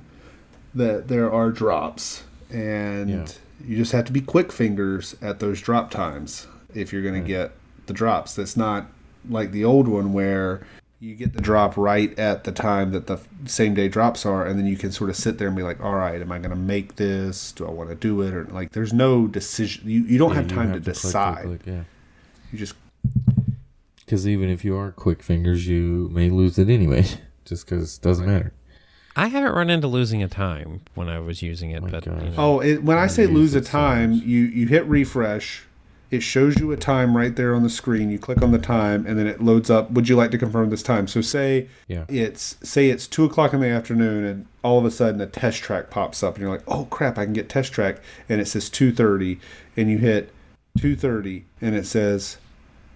that there are drops, and Yeah. you just have to be quick fingers at those drop times if you're going to get the drops. That's not like the old one where you get the drop right at the time that the same day drops are, and then you can sort of sit there and be like, "All right, am I going to make this? Do I want to do it?" Or like, there's no decision. You you don't Yeah, have you time to click, click, decide. click, yeah. You just Because even if you are quick fingers, you may lose it anyway, just because it doesn't matter. I haven't run into losing a time when I was using it, My but you know, Oh, it, when I say lose a it so time, you you hit refresh. It shows you a time right there on the screen. You click on the time, and then it loads up. Would you like to confirm this time? So say Yeah. it's say it's two o'clock in the afternoon, and all of a sudden a test track pops up, and you're like, "Oh crap! I can get test track," and it says two thirty, and you hit two thirty, and it says,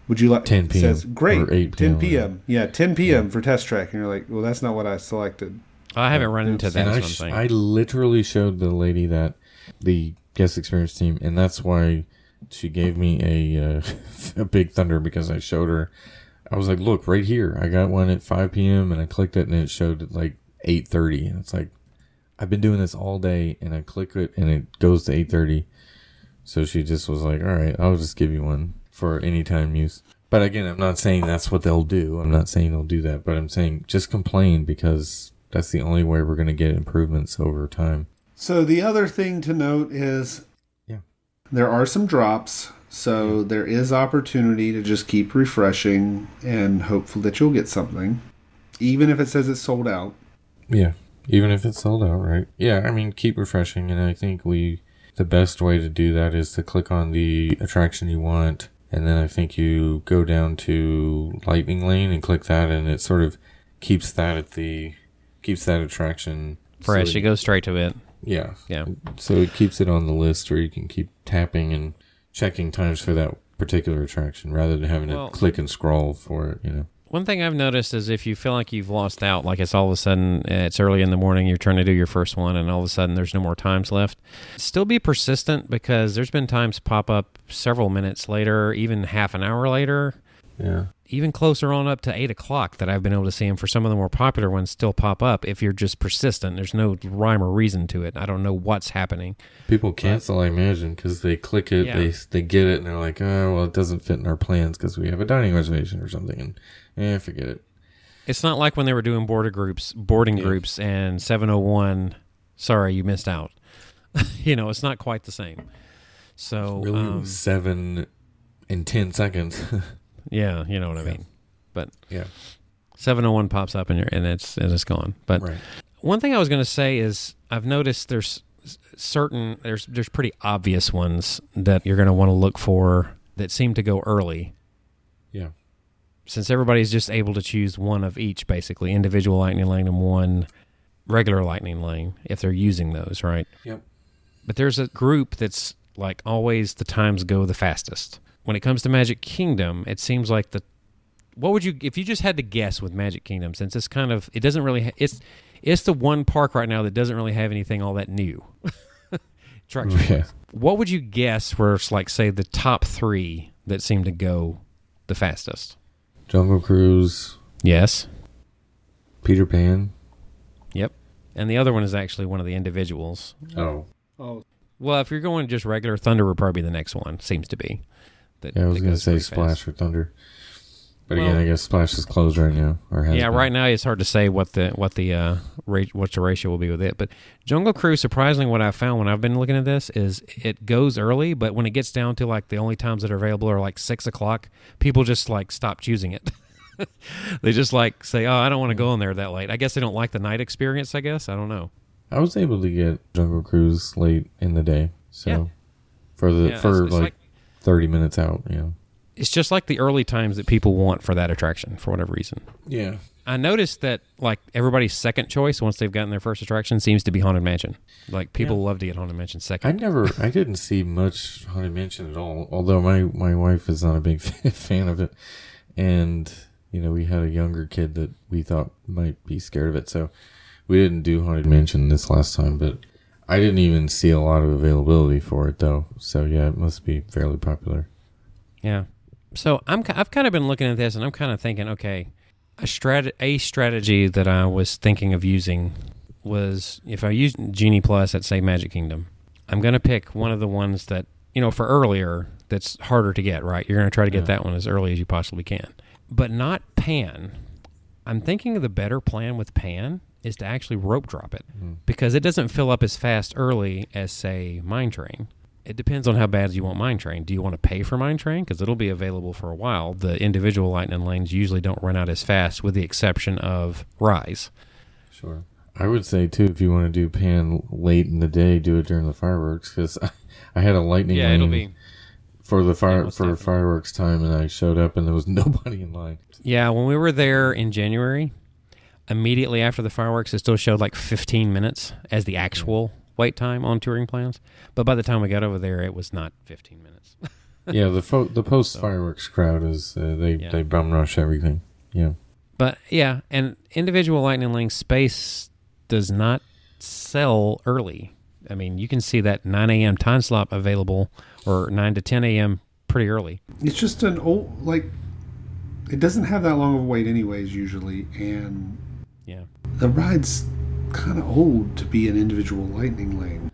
"Would you like 10 it says, p.m. Great, or 8 10 p.m. p.m. Yeah, ten p.m. for test track, and you're like, "Well, that's not what I selected." I haven't run into that. I, is what I'm sh- I literally showed the lady that the guest experience team, and that's why she gave me a uh, a big thunder because I showed her. I was like, "Look, right here, I got one at 5 p.m." and I clicked it, and it showed like 8:30, and it's like, I've been doing this all day, and I click it, and it goes to 8:30. So she just was like, "All right, I'll just give you one for anytime use." But again, I'm not saying that's what they'll do. I'm not saying they'll do that, but I'm saying just complain because that's the only way we're going to get improvements over time. So the other thing to note is. There are some drops. So there is opportunity to just keep refreshing and hopeful that you'll get something. Even if it says it's sold out. Yeah. Even if it's sold out, right? Yeah, I mean, keep refreshing, and I think we the best way to do that is to click on the attraction you want, and then I think you go down to Lightning Lane and click that, and it sort of keeps that at the keeps that attraction Fresh. so it goes straight to it. Yeah, Yeah. so it keeps it on the list, where you can keep tapping and checking times for that particular attraction, rather than having Well- to click and scroll for it. You know. One thing I've noticed is if you feel like you've lost out, like it's all of a sudden uh, it's early in the morning, you're trying to do your first one, and all of a sudden there's no more times left. Still be persistent because there's been times pop up several minutes later, even half an hour later, Yeah. Even closer on up to eight o'clock that I've been able to see them for some of the more popular ones still pop up. If you're just persistent, there's no rhyme or reason to it. I don't know what's happening. People cancel, I imagine, because they click it, Yeah. they they get it, and they're like, oh, well, it doesn't fit in our plans because we have a dining reservation or something, and eh, forget it. It's not like when they were doing border groups, boarding Yeah. groups, and 701. Sorry, you missed out. you know, it's not quite the same. So Really, um, seven in ten seconds. yeah, you know what I Yeah. mean. But yeah, 701 pops up and you're, and it's and it's gone. But right. one thing I was going to say is I've noticed there's certain there's there's pretty obvious ones that you're going to want to look for that seem to go early. Yeah, since everybody's just able to choose one of each, basically individual lightning lane and one regular lightning lane if they're using those, right? Yep. But there's a group that's like always the times go the fastest. When it comes to Magic Kingdom, it seems like the what would you if you just had to guess with Magic Kingdom since it's kind of it doesn't really ha- it's it's the one park right now that doesn't really have anything all that new. Yeah. What would you guess were like say the top 3 that seem to go the fastest? Jungle Cruise, Yes. Peter Pan. Yep. And the other one is actually one of the individuals. Oh, Oh, Well, if you're going just regular Thunder would probably be the next one. Seems to be. That, yeah, I was that gonna say Splash fast. or Thunder, but again, I guess Splash is closed right now, or Yeah, been. right now it's hard to say what the what the uh rate what the ratio will be with it. But Jungle Cruise, surprisingly, what I found when I've been looking at this is it goes early, but when it gets down to like the only times that are available are like six o'clock, people just like stop choosing it. they just like say, "Oh, I don't want to go in there that late." I guess they don't like the night experience. I guess I don't know. I was able to get Jungle Cruise late in the day, so Yeah. for the Yeah, for it's- it's like, like- thirty minutes out. Yeah, It's just like the early times that people want for that attraction for whatever reason. yeah. I noticed that like everybody's second choice once they've gotten their first attraction seems to be Haunted Mansion. Like people love to get Haunted Mansion second. I never, I didn't see much Haunted Mansion at all. Although my my wife is not a big fan of it, and you know we had a younger kid that we thought might be scared of it, so we didn't do Haunted Mansion this last time. But I didn't even see a lot of availability for it though. So yeah, it must be fairly popular. yeah. So I'm I've kind of been looking at this and I'm kind of thinking, okay, a strat a strategy that I was thinking of using was if I use Genie Plus at say Magic Kingdom, I'm going to pick one of the ones that you know for earlier that's harder to get. Right, you're going to try to get Yeah. that one as early as you possibly can, but not Pan. I'm thinking of the better plan with Pan is to actually rope drop it hmm. because it doesn't fill up as fast early as say Mine Train. It depends on how bad you want Mine Train. Do you want to pay for Mine Train because it'll be available for a while? The individual lightning lanes usually don't run out as fast, with the exception of Rise. Sure. I would say too, if you want to do Pan late in the day, do it during the fireworks because I, I had a lightning Yeah, lane it'll be. for the fire for definitely. fireworks time, and I showed up and there was nobody in line. Yeah, when we were there in January, immediately after the fireworks, it still showed like 15 minutes as the actual wait time on touring plans. But by the time we got over there, it was not 15 minutes. yeah, the fo- the post fireworks crowd is uh, they Yeah. they bum rush everything. Yeah, But yeah, and individual Lightning Lane space does not sell early. I mean, you can see that 9 a.m. time slot available or 9 to 10 a.m. pretty early. it's just an old like. It doesn't have that long of a wait, anyways. Usually, and Yeah. The ride's kind of old to be an individual lightning lane.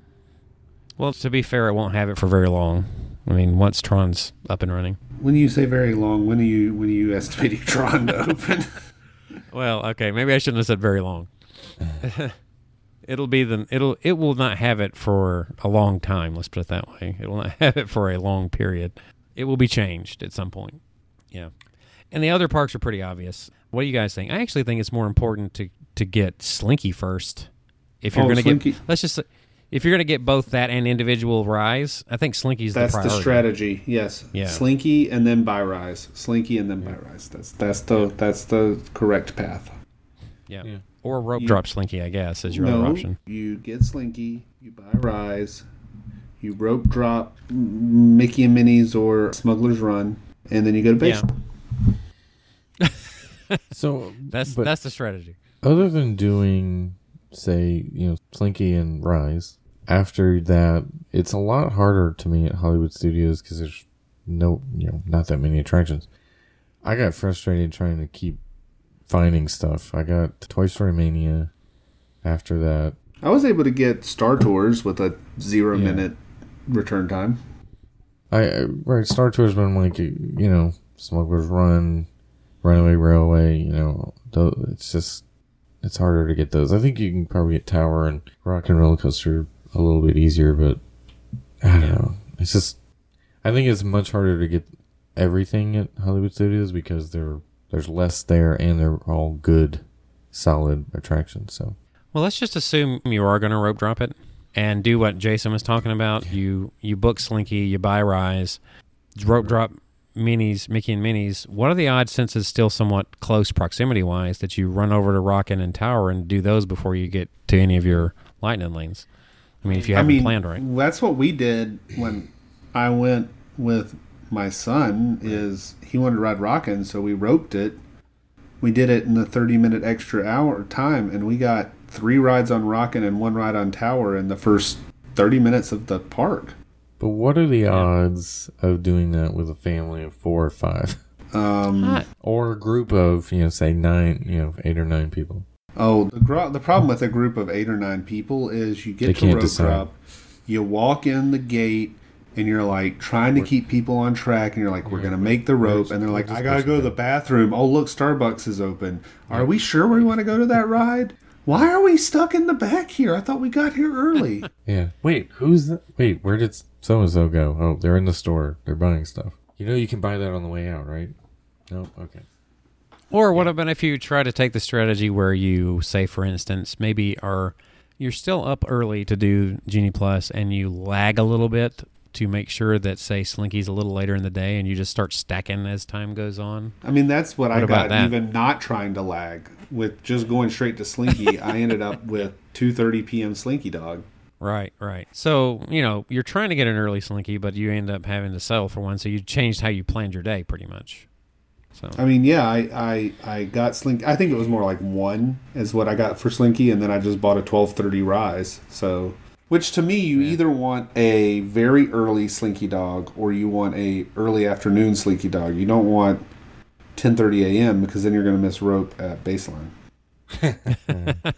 Well, to be fair, it won't have it for very long. I mean, once Tron's up and running. When do you say very long, when are you when are you estimating Tron to open? Well, okay, maybe I shouldn't have said very long. it'll be the it'll it will not have it for a long time. Let's put it that way. It will not have it for a long period. It will be changed at some point. Yeah, and the other parks are pretty obvious. What do you guys think? I actually think it's more important to to get Slinky first if you're Oh, going to Slinky- get, let's just if you're going to get both that and individual rise, I think Slinky's That's the the, strategy. Yes. Yeah. Slinky and then buy rise. Slinky and then buy rise. That's that's the that's the correct path. Yeah. Yeah. Or rope You- drop Slinky, I guess, is your no, other option. you get Slinky, you buy rise, you rope drop Mickey and Minnie's or Smuggler's Run, and then you go to base. Yeah. So That's but that's the strategy. Other than doing, say, you know, Slinky and Rise, after that, it's a lot harder to me at Hollywood Studios because there's no, you know, not that many attractions. I got frustrated trying to keep finding stuff. I got Toy Story Mania. After that, I was able to get Star Tours with a zero Yeah. minute return time. I right Star Tours, I'm like, you know, Smuggler's Run, Runaway Railway. You know, it's just it's harder to get those. I think you can probably get Tower and Rock and Roller Coaster a little bit easier, but I don't know. It's just I think it's much harder to get everything at Hollywood Studios because there there's less there and they're all good, solid attractions. So Well, let's just assume you are going to rope drop it and do what Jason was talking about. You you book Slinky, you buy Rise, rope drop Minnie's, Mickey and Minnie's. What are the odds, since it's still somewhat close proximity wise, that you run over to Rockin' and Tower and do those before you get to any of your lightning lanes? I mean, if you haven't mean, planned right. that's what we did when I went with my son. Is he wanted to ride Rockin', so we roped it. We did it in the thirty minute extra hour time, and we got three rides on Rockin' and one ride on Tower in the first thirty minutes of the park. But what are the odds of doing that with a family of four or five? Um, Ah, Or a group of, you know, say nine, you know, eight or nine people. Oh, the, gro- the problem with a group of eight or nine people is you They get to can't rope decide. drop, you walk in the gate, and you're like trying to keep people on track, and you're like, "We're Yeah, gonna make the rope," and they're like, "I gotta go to the bathroom." Oh, look, Starbucks is open. Are we sure we want to go to that ride? Why are we stuck in the back here? I thought we got here early. Yeah. Wait, who's that? Wait, where did so and so go? Oh, they're in the store. They're buying stuff. You know, you can buy that on the way out, right? No. Okay. Or what about if you try to take the strategy where you say, for instance, maybe are you're still up early to do Genie Plus and you lag a little bit to make sure that say Slinky's a little later in the day and you just start stacking as time goes on. I mean, that's what, I What about got. that? Even not trying to lag with just going straight to Slinky, I ended up with 2:30 p.m. Slinky Dog. Right, right. So, you know, you're trying to get an early Slinky, but you end up having to settle for one. So you changed how you planned your day pretty much. So, I mean, yeah, I, I, I got Slinky. I think it was more like one is what I got for Slinky, and then I just bought a twelve thirty rise. So, which to me, you either want a very early Slinky dog or you want a early afternoon Slinky dog. You don't want ten thirty a.m. because then you're going to miss rope at baseline.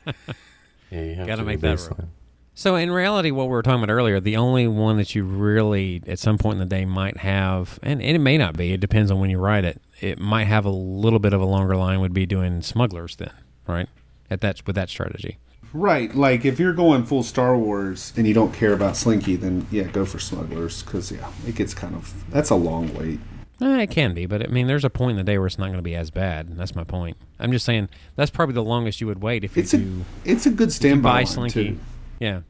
Yeah, you have Gotta to make do that baseline. So in reality, what we were talking about earlier, the only one that you really at some point in the day might have, and, and it may not be, it depends on when you ride it. It might have a little bit of a longer line. Would be doing smugglers then, right? At that with that strategy. Right, like if you're going full Star Wars and you don't care about Slinky, then yeah, go for Smugglers because yeah, it gets kind of that's a long wait. Eh, it can be, but I mean, there's a point in the day where it's not going to be as bad. That's my point. I'm just saying that's probably the longest you would wait if you It's a do. it's a good standby buy Slinky, too. Yeah.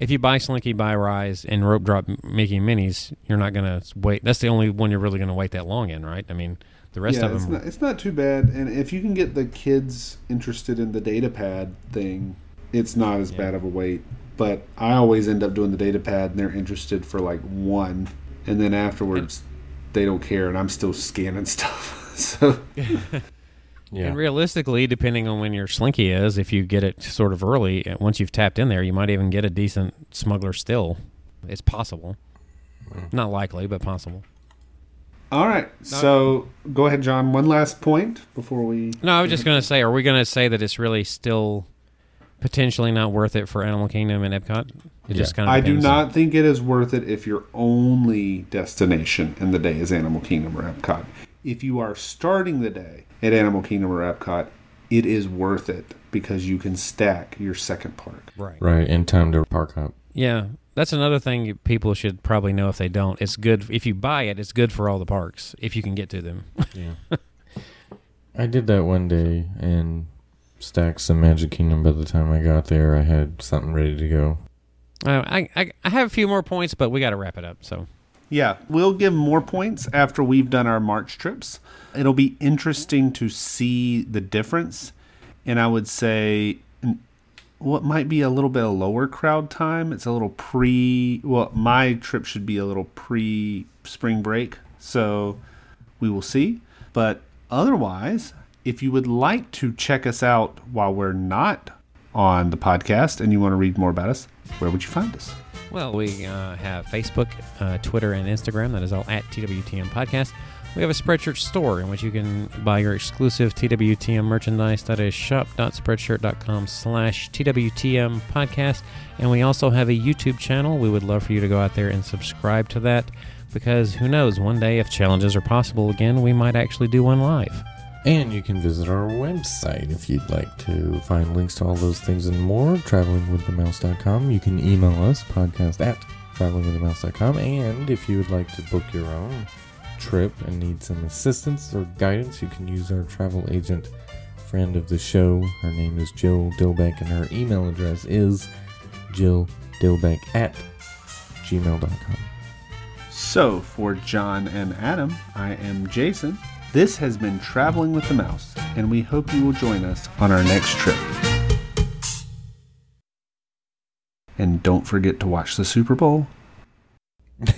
If you buy Slinky, buy Rise, and rope drop Mickey Minnie's, you're not going to wait. That's the only one you're really going to wait that long in, right? I mean, the rest yeah, of it's not, it's not too bad. And if you can get the kids interested in the data pad thing, it's not as Yeah. bad of a wait. But I always end up doing the data pad, and they're interested for like one, and then afterwards they don't care, and I'm still scanning stuff. so Yeah. And realistically, depending on when your slinky is, if you get it sort of early, uh, once you've tapped in there, you might even get a decent smuggler still. It's possible. Not likely, but possible. all right, so go ahead, Jon. One last point before we. No, I was just going to say, are we going to say that it's really still potentially not worth it for Animal Kingdom and Epcot? It just kind of I do not think it is worth it if your only destination in the day is Animal Kingdom or Epcot. If you are starting the day at Animal Kingdom or Epcot, it is worth it because you can stack your second park. Right. Right. In time to park up. Yeah. That's another thing people should probably know if they don't. It's good if you buy it. It's good for all the parks if you can get to them. Yeah. I did that one day, and stacked some Magic Kingdom by the time I got there. I had something ready to go. Uh, I, I I have a few more points, but we got to wrap it up. So Yeah, we'll give more points after we've done our March trips. It'll be interesting to see the difference. And I would say what might be a little bit of lower crowd time. It's a little pre, well, my trip should be a little pre spring break. So we will see. But otherwise, if you would like to check us out while we're not on the podcast and you want to read more about us, where would you find us? Well, we uh, have Facebook, uh, Twitter, and Instagram. That is all at TWTM Podcast. We have a Spreadshirt store in which you can buy your exclusive TWTM merchandise. That is shop.spreadshirt.com slash TWTM Podcast. And we also have a YouTube channel. We would love for you to go out there and subscribe to that because who knows, one day if challenges are possible again, we might actually do one live. And you can visit our website if you'd like to find links to all those things and more. Travelingwiththemouse.com. You can email us, podcast at travelingwiththemouse.com. And if you would like to book your own trip and need some assistance or guidance, you can use our travel agent friend of the show. Her name is Jill Dilbeck, and her email address is jilldilbeck at gmail.com. So, for Jon and Adam, I am Jason. This has been Traveling with the Mouse, and we hope you will join us on our next trip. And don't forget to watch the Super Bowl.